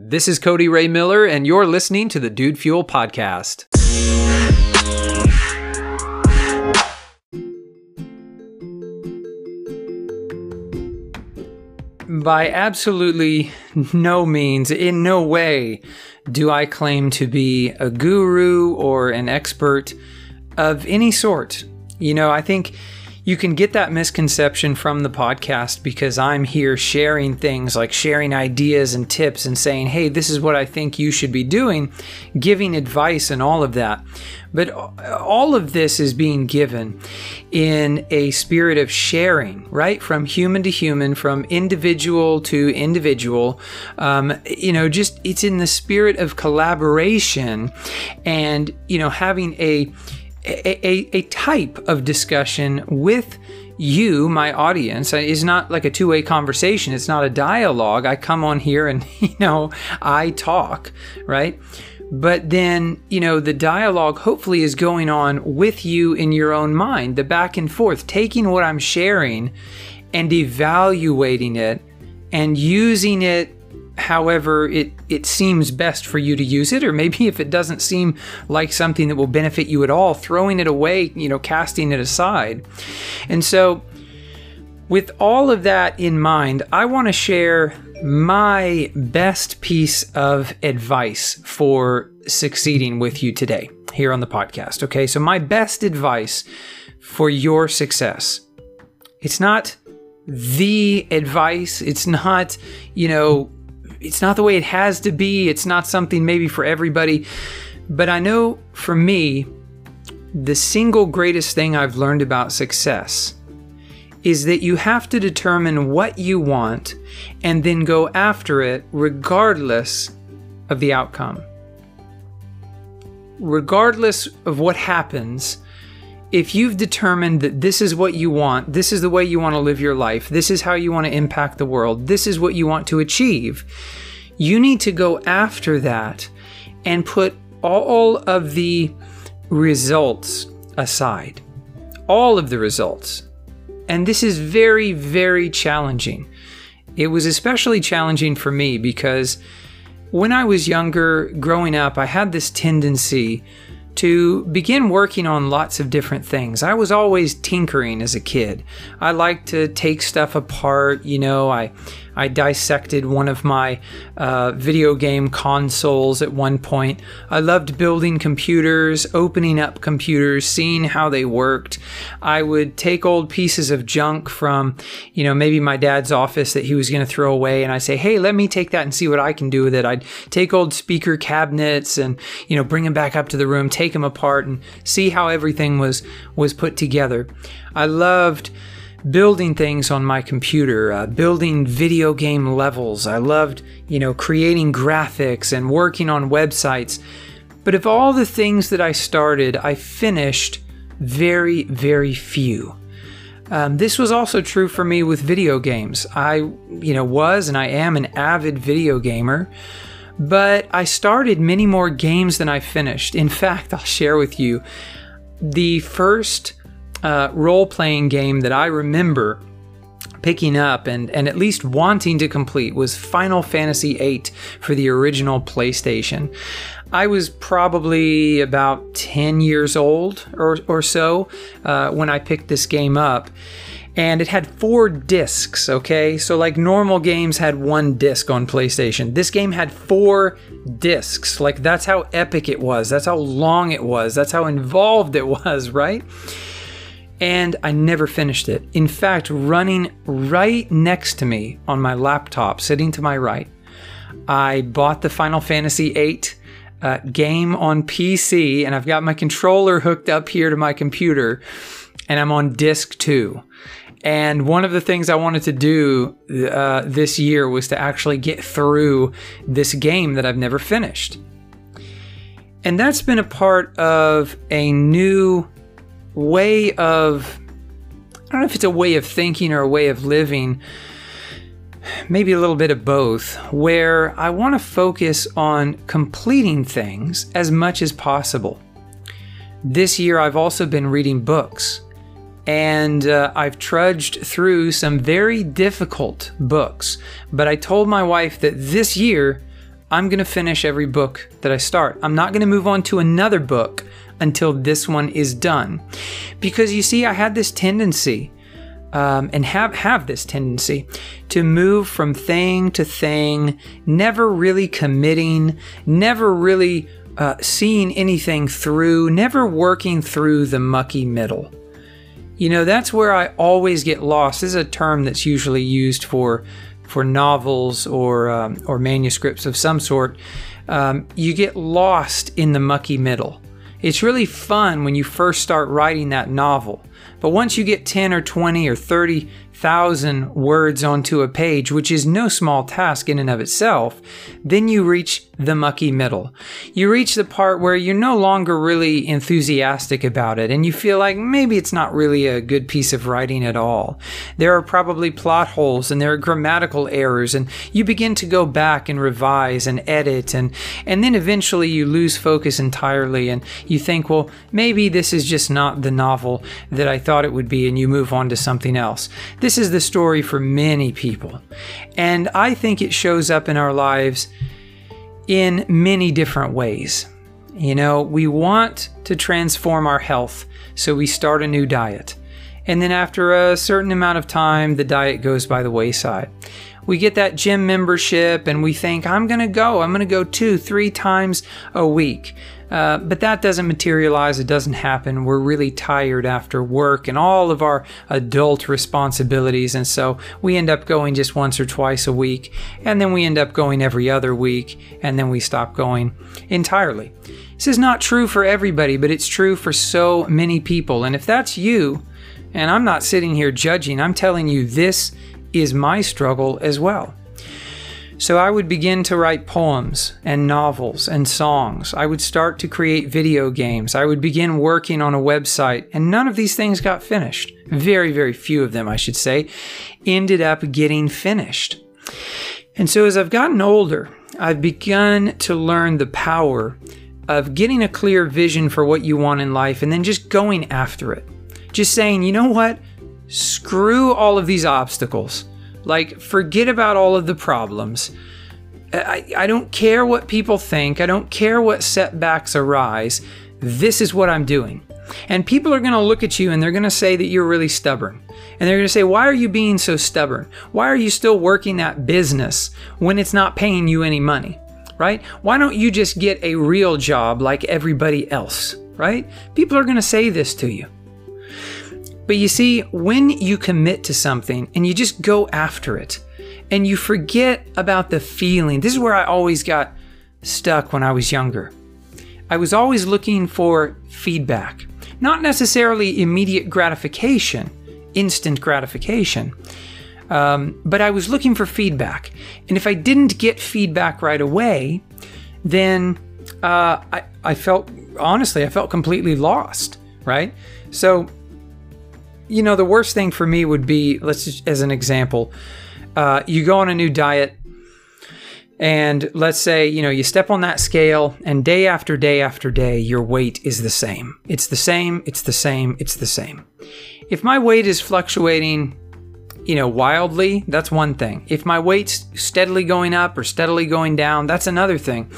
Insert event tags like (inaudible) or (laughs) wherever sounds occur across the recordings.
This is Cody Ray Miller, and you're listening to the Dude Fuel Podcast. By absolutely no means, in no way, do I claim to be a guru or an expert of any sort. You know, I think you can get that misconception from the podcast because I'm here sharing things like sharing ideas and tips and saying, hey, this is what I think you should be doing, giving advice and all of that. But all of this is being given in a spirit of sharing, right? From human to human, from individual to individual. Um, you know, just it's in the spirit of collaboration and, you know, having a a, a, a type of discussion with you, my audience, is not like a two way conversation. It's not a dialogue. I come on here and, (laughs) you know, I talk, right? But then, you know, the dialogue hopefully is going on with you in your own mind, the back and forth, taking what I'm sharing and evaluating it and using it however it, it seems best for you to use it, or maybe if it doesn't seem like something that will benefit you at all, throwing it away, you know, casting it aside. And so, with all of that in mind, I want to share my best piece of advice for succeeding with you today here on the podcast. Okay, so my best advice for your success. It's not the advice, it's not, you know, it's not the way it has to be. It's not something maybe for everybody. But I know for me, the single greatest thing I've learned about success is that you have to determine what you want and then go after it regardless of the outcome. Regardless of what happens, if you've determined that this is what you want, this is the way you want to live your life, this is how you want to impact the world, this is what you want to achieve, you need to go after that and put all of the results aside. All of the results. And this is very, very challenging. It was especially challenging for me because when I was younger, growing up, I had this tendency to begin working on lots of different things. I was always tinkering as a kid. I liked to take stuff apart, you know, I I dissected one of my uh, video game consoles at one point. I loved building computers, opening up computers, seeing how they worked. I would take old pieces of junk from, you know, maybe my dad's office that he was going to throw away, and I say, hey, let me take that and see what I can do with it. I'd take old speaker cabinets and, you know, bring them back up to the room, take them apart, and see how everything was was put together. I loved building things on my computer, uh, building video game levels. I loved, you know, creating graphics and working on websites. But of all the things that I started, I finished very, very few. Um, this was also true for me with video games. I, you know, was and I am an avid video gamer, but I started many more games than I finished. In (laughs) fact, I'll share with you the first uh, role playing game that I remember picking up and, and at least wanting to complete was Final Fantasy VIII for the original PlayStation. I was probably about 10 years old or, or so uh, when I picked this game up. And it had four discs, okay? So, like normal games had one disc on PlayStation. This game had four discs. Like, that's how epic it was. That's how long it was. That's how involved it was, (laughs) right? And I never finished it. In fact, running right next to me on my laptop, sitting to my right, I bought the Final Fantasy VIII uh, game on PC, and I've got my controller hooked up here to my computer, and I'm on disc two. And one of the things I wanted to do uh, this year was to actually get through this game that I've never finished. And that's been a part of a new way of I don't know if it's a way of thinking or a way of living, maybe a little bit of both, where I want to focus on completing things as much as possible. This year, I've also been reading books, and uh, I've trudged through some very difficult books. But I told my wife that this year, I'm going to finish every book that I start. I'm not going to move on to another book until this one is done. Because you see, I had this tendency um, and have have this tendency to move from thing to thing, never really committing, never really uh, seeing anything through, never working through the mucky middle. You know, that's where I always get lost. This is a term that's usually used for for novels or um, or manuscripts of some sort. Um, you get lost in the mucky middle. It's really fun when you first start writing that novel. But once you get 10 or 20 or 30 thousand words onto a page, which is no small task in and of itself, then you reach the mucky middle. You reach the part where you're no longer really enthusiastic about it and you feel like maybe it's not really a good piece of writing at all. There are probably plot holes and there are grammatical errors and you begin to go back and revise and edit and and then eventually you lose focus entirely and you think, well, maybe this is just not the novel that I thought it would be and you move on to something else. This is the story for many people. And I think it shows up in our lives in many different ways. You know, we want to transform our health, so we start a new diet. And then after a certain amount of time, the diet goes by the wayside. We get that gym membership and we think, I'm going to go. I'm going to go two, three times a week. Uh, but that doesn't materialize, it doesn't happen. We're really tired after work and all of our adult responsibilities, and so we end up going just once or twice a week, and then we end up going every other week, and then we stop going entirely. This is not true for everybody, but it's true for so many people. And if that's you, and I'm not sitting here judging, I'm telling you this is my struggle as well. So I would begin to write poems and novels and songs. I would start to create video games. I would begin working on a website, and none of these things got finished. Very, very few of them, I should say, ended up getting finished. And so as I've gotten older, I've begun to learn the power of getting a clear vision for what you want in life and then just going after it. Just saying, you know what? Screw all of these obstacles. Like, forget about all of the problems. I, I don't care what people think. I don't care what setbacks arise. This is what I'm doing. And people are going to look at you and they're going to say that you're really stubborn. And they're going to say, Why are you being so stubborn? Why are you still working that business when it's not paying you any money? Right? Why don't you just get a real job like everybody else? Right? People are going to say this to you. But you see, when you commit to something and you just go after it and you forget about the feeling, this is where I always got stuck when I was younger. I was always looking for feedback, not necessarily immediate gratification, instant gratification. Um, but I was looking for feedback. And if I didn't get feedback right away, then uh, I, I felt, honestly, I felt completely lost, right? So you know, the worst thing for me would be, let's just, as an example, uh, you go on a new diet, and let's say, you know, you step on that scale, and day after day after day, your weight is the same. It's the same, it's the same, it's the same. If my weight is fluctuating, you know, wildly, that's one thing. If my weight's steadily going up or steadily going down, that's another thing.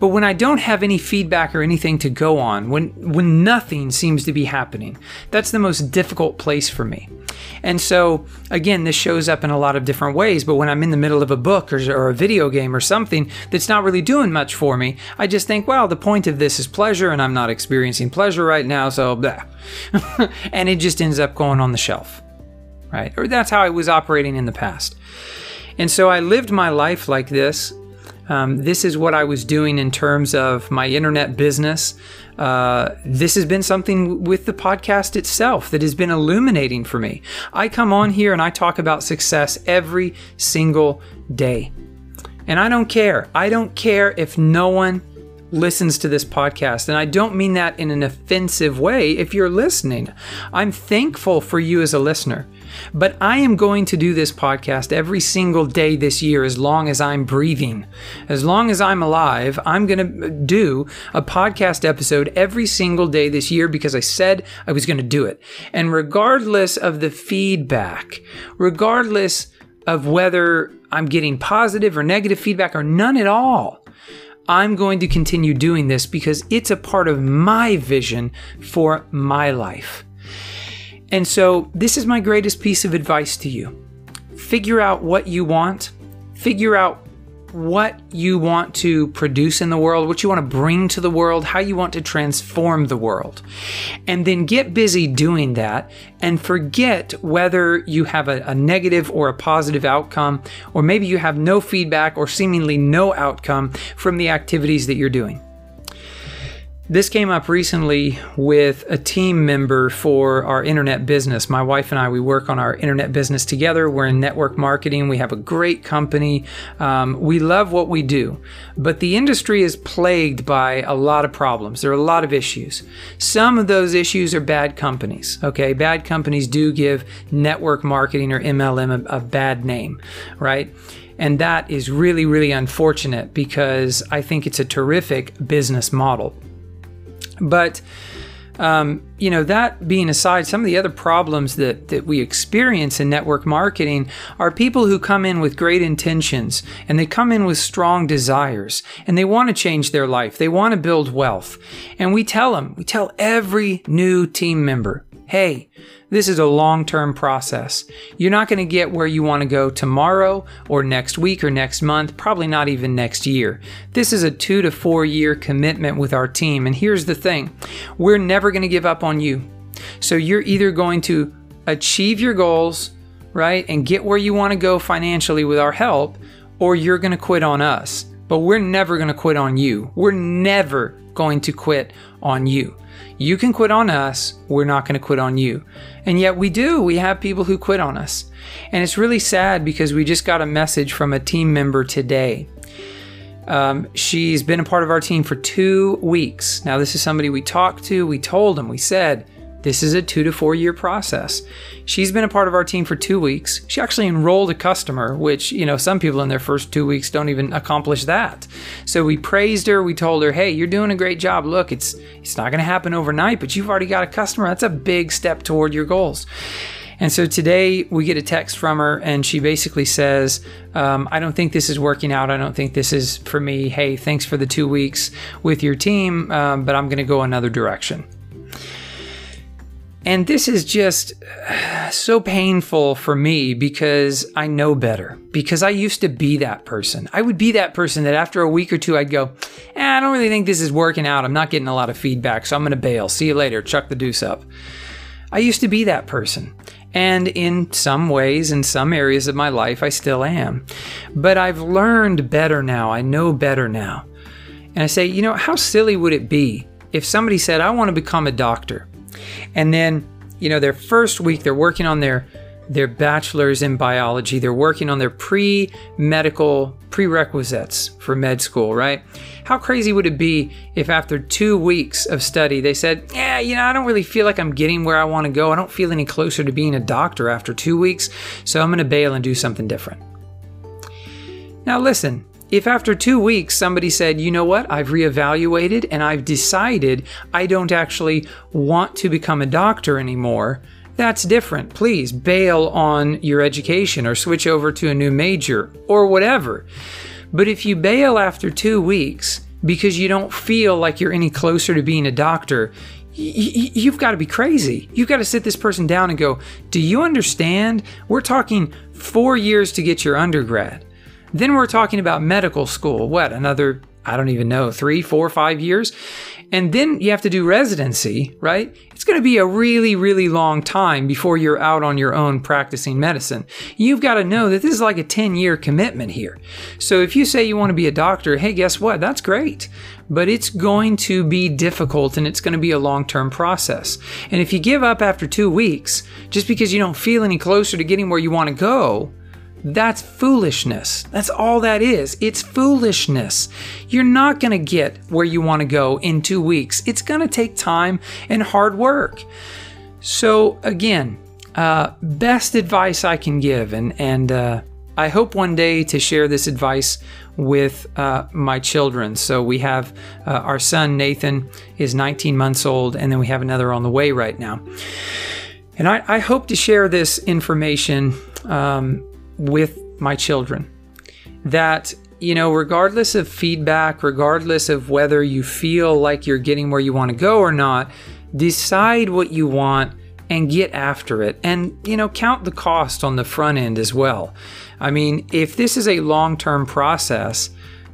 But when I don't have any feedback or anything to go on, when when nothing seems to be happening, that's the most difficult place for me. And so, again, this shows up in a lot of different ways. But when I'm in the middle of a book or, or, a video game or something that's not really doing much for me, I just think, well, the point of this is pleasure, and I'm not experiencing pleasure right now, so blah. (laughs) and it just ends up going on the shelf, right? Or that's how I was operating in the past. And so I lived my life like this um, this is what I was doing in terms of my internet business. Uh, this has been something with the podcast itself that has been illuminating for me. I come on here and I talk about success every single day. And I don't care. I don't care if no one listens to this podcast. And I don't mean that in an offensive way if you're listening. I'm thankful for you as a listener. But I am going to do this podcast every single day this year as long as I'm breathing. As long as I'm alive, I'm going to do a podcast episode every single day this year because I said I was going to do it. And regardless of the feedback, regardless of whether I'm getting positive or negative feedback or none at all. I'm going to continue doing this because it's a part of my vision for my life. And so, this is my greatest piece of advice to you. Figure out what you want, figure out what you want to produce in the world, what you want to bring to the world, how you want to transform the world. And then get busy doing that and forget whether you have a, a, negative or a positive outcome, or maybe you have no feedback or seemingly no outcome from the activities that you're doing. This came up recently with a team member for our internet business. My wife and I, we work on our internet business together. We're in network marketing. We have a great company. Um, we love what we do, but the industry is plagued by a lot of problems. There are a lot of issues. Some of those issues are bad companies. Okay, bad companies do give network marketing or MLM a, a bad name, right? And that is really, really unfortunate because I think it's a terrific business model. But um, you know, that being aside, some of the other problems that, that we experience in network marketing are people who come in with great intentions and they come in with strong desires and they want to change their life. They want to build wealth. And we tell them, we tell every new team member, hey, this is a long term process. You're not going to get where you want to go tomorrow or next week or next month, probably not even next year. This is a two to four year commitment with our team. And here's the thing we're never going to give up on you. So you're either going to achieve your goals, right, and get where you want to go financially with our help, or you're going to quit on us. But we're never going to quit on you. We're never going to quit on you. You can quit on us, we're not going to quit on you. And yet we do. We have people who quit on us. And it's really sad because we just got a message from a team member today. Um, she's been a part of our team for two weeks. Now, this is somebody we talked to, we told them, we said, this is a two to four year process. She's been a part of our team for two weeks. She actually enrolled a customer, which, you know, some people in their first two weeks don't even accomplish that. So we praised her. We told her, hey, you're doing a great job. Look, it's it's not going to happen overnight, but you've already got a customer. That's a big step toward your goals. And so today we get a text from her, and she basically says, um, I don't think this is working out. I don't think this is for me. Hey, thanks for the two weeks with your team, um, but I'm going to go another direction. And this is just (sighs) so painful for me because I know better. Because I used to be that person. I would be that person that after a week or two, I'd go, eh, I don't really think this is working out. I'm not getting a lot of feedback, so I'm going to bail. See you later. Chuck the deuce up. I used to be that person. And in some ways, in some areas of my life, I still am. But I've learned better now. I know better now. And I say, you know, how silly would it be if somebody said, I want to become a doctor? And then, you know, their first week, they're working on their their bachelor's in biology. They're working on their pre medical prerequisites for med school, right? How crazy would it be if after two weeks of study they said, Yeah, you know, I don't really feel like I'm getting where I want to go. I don't feel any closer to being a doctor after two weeks, so I'm going to bail and do something different. Now, listen, if after two weeks somebody said, you know what, I've reevaluated and I've decided I don't actually want to become a doctor anymore, that's different. Please bail on your education or switch over to a new major or whatever. But if you bail after two weeks because you don't feel like you're any closer to being a doctor, you've got to be crazy. You've got to sit this person down and go, Do you understand? We're talking four years to get your undergrad. Then we're talking about medical school. What, another, I don't even know, three, four, five years? And then you have to do residency, right? It's going to be a really, really long time before you're out on your own practicing medicine. You've got to know that this is like a 10 year commitment here. So if you say you want to be a doctor, hey, guess what? That's great. But it's going to be difficult and it's going to be a long term process. And if you give up after two weeks, just because you don't feel any closer to getting where you want to go, that's foolishness. That's all that is. It's foolishness. You're not going to get where you want to go in two weeks. It's going to take time and hard work. So, again, uh, best advice I can give, and, and uh, I hope one day to share this advice with uh, my children. So, we have uh, our son Nathan is 19 months old, and then we have another on the way right now. And I, I hope to share this information um, with my children. that you know, regardless of feedback, regardless of whether you feel like you're getting where you want to go or not, decide what you want and get after it. And, you know, count the cost on the front end as well. I mean, if this is a long term process,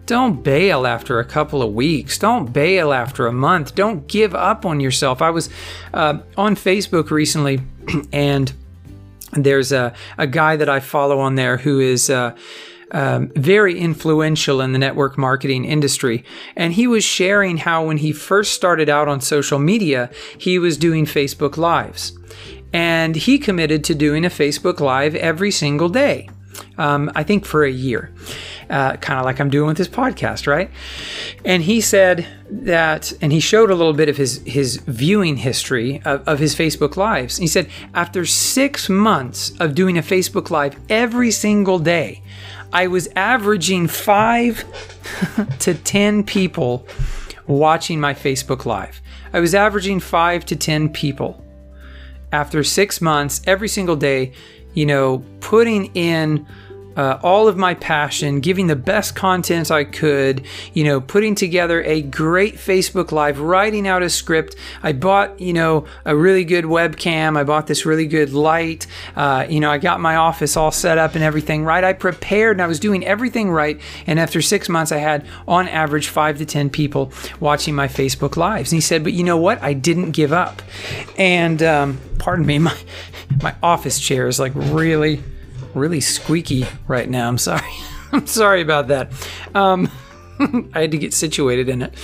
don't bail after a couple of weeks. Don't bail after a month. Don't give up on yourself. I was uh, on Facebook recently (clears throat) and there's a, a guy that I follow on there who is. Uh, um, very influential in the network marketing industry. And he was sharing how when he first started out on social media, he was doing Facebook Lives. And he committed to doing a Facebook Live every single day, um, I think for a year. Uh, kind of like I'm doing with this podcast, right? And he said that, and he showed a little bit of his his viewing history of, of his Facebook lives. He said after six months of doing a Facebook live every single day, I was averaging five (laughs) to 10 people watching my Facebook Live. I was averaging five to 10 people. After six months, every single day, you know, putting in uh, all of my passion, giving the best content I could, you know, putting together a great Facebook Live, writing out a script. I bought, you know, a really good webcam. I bought this really good light. Uh, you know, I got my office all set up and everything right. I prepared and I was doing everything right. And after six months, I had on average five to 10 people watching my Facebook Lives. And he said, but you know what? I didn't give up. And, um, pardon me, (laughs) my, my office chair is like really really squeaky right now. I'm sorry. (laughs) I'm sorry about that. Um, (laughs) I had to get situated in it.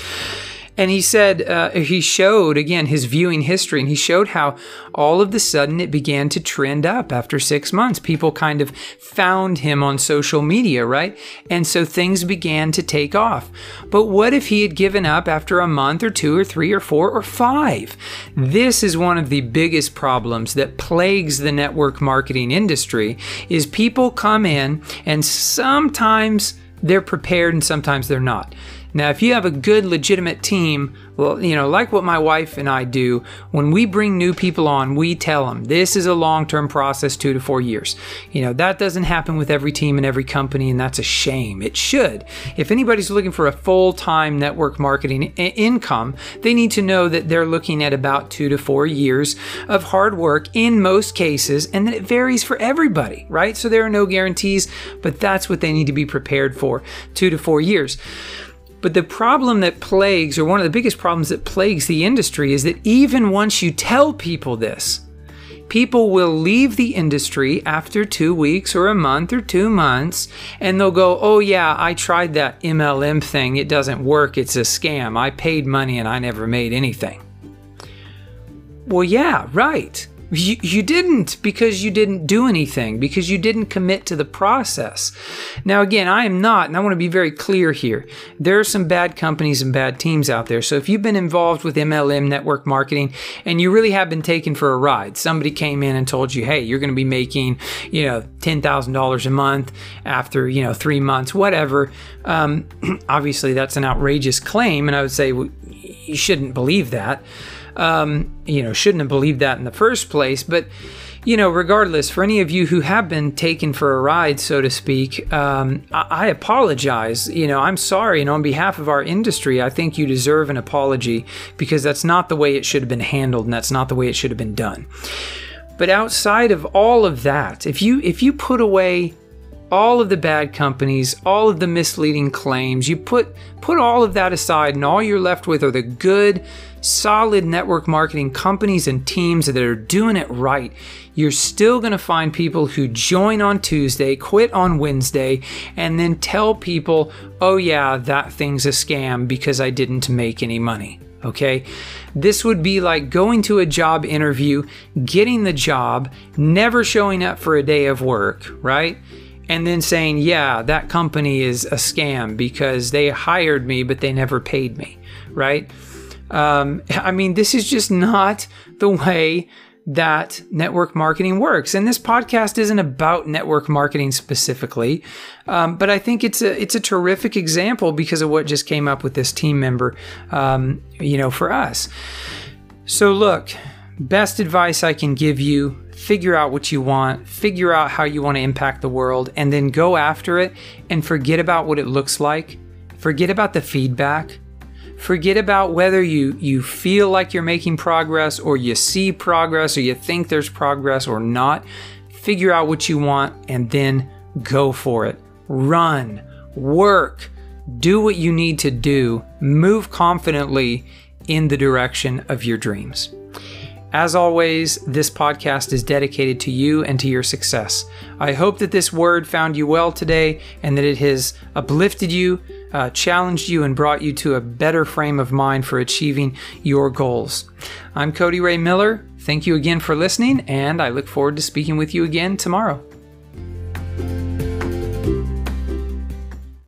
And he said, uh, he showed again his viewing history, and he showed how all of the sudden it began to trend up after six months. People kind of found him on social media, right? And so things began to take off. But what if he had given up after a month or two or three or four or five? This is one of the biggest problems that plagues the network marketing industry is people come in and sometimes they're prepared and sometimes they're not. Now, if you have a good, legitimate team, well, you know, like what my wife and I do, when we bring new people on, we tell them this is a long term process, two to four years. You know, that doesn't happen with every team and every company, and that's a shame. It should. If anybody's looking for a full time network marketing I- income, they need to know that they're looking at about two to four years of hard work in most cases, and that it varies for everybody, right? So there are no guarantees, but that's what they need to be prepared for two to four years. But the problem that plagues, or one of the biggest problems that plagues the industry, is that even once you tell people this, people will leave the industry after two weeks or a month or two months and they'll go, Oh, yeah, I tried that MLM thing. It doesn't work. It's a scam. I paid money and I never made anything. Well, yeah, right. You, you didn't because you didn't do anything, because you didn't commit to the process. Now, again, I am not, and I want to be very clear here. There are some bad companies and bad teams out there. So if you've been involved with MLM network marketing and you really have been taken for a ride, somebody came in and told you, hey, you're going to be making, you know, $10,000 a month after, you know, three months, whatever. Um, (clears throat) obviously, that's an outrageous claim. And I would say well, you shouldn't believe that um, you know, shouldn't have believed that in the first place. But, you know, regardless, for any of you who have been taken for a ride, so to speak, um, I-, I apologize. You know, I'm sorry. And on behalf of our industry, I think you deserve an apology because that's not the way it should have been handled and that's not the way it should have been done. But outside of all of that, if you if you put away all of the bad companies, all of the misleading claims, you put put all of that aside and all you're left with are the good, solid network marketing companies and teams that are doing it right. You're still going to find people who join on Tuesday, quit on Wednesday, and then tell people, "Oh yeah, that thing's a scam because I didn't make any money." Okay? This would be like going to a job interview, getting the job, never showing up for a day of work, right? And then saying, yeah, that company is a scam because they hired me, but they never paid me, right? Um, I mean, this is just not the way that network marketing works. And this podcast isn't about network marketing specifically, um, but I think it's a it's a terrific example because of what just came up with this team member. Um, you know, for us. So look, best advice I can give you figure out what you want, figure out how you want to impact the world, and then go after it and forget about what it looks like. Forget about the feedback. Forget about whether you, you feel like you're making progress or you see progress or you think there's progress or not. Figure out what you want and then go for it. Run, work, do what you need to do, move confidently in the direction of your dreams. As always, this podcast is dedicated to you and to your success. I hope that this word found you well today and that it has uplifted you, uh, challenged you, and brought you to a better frame of mind for achieving your goals. I'm Cody Ray Miller. Thank you again for listening, and I look forward to speaking with you again tomorrow.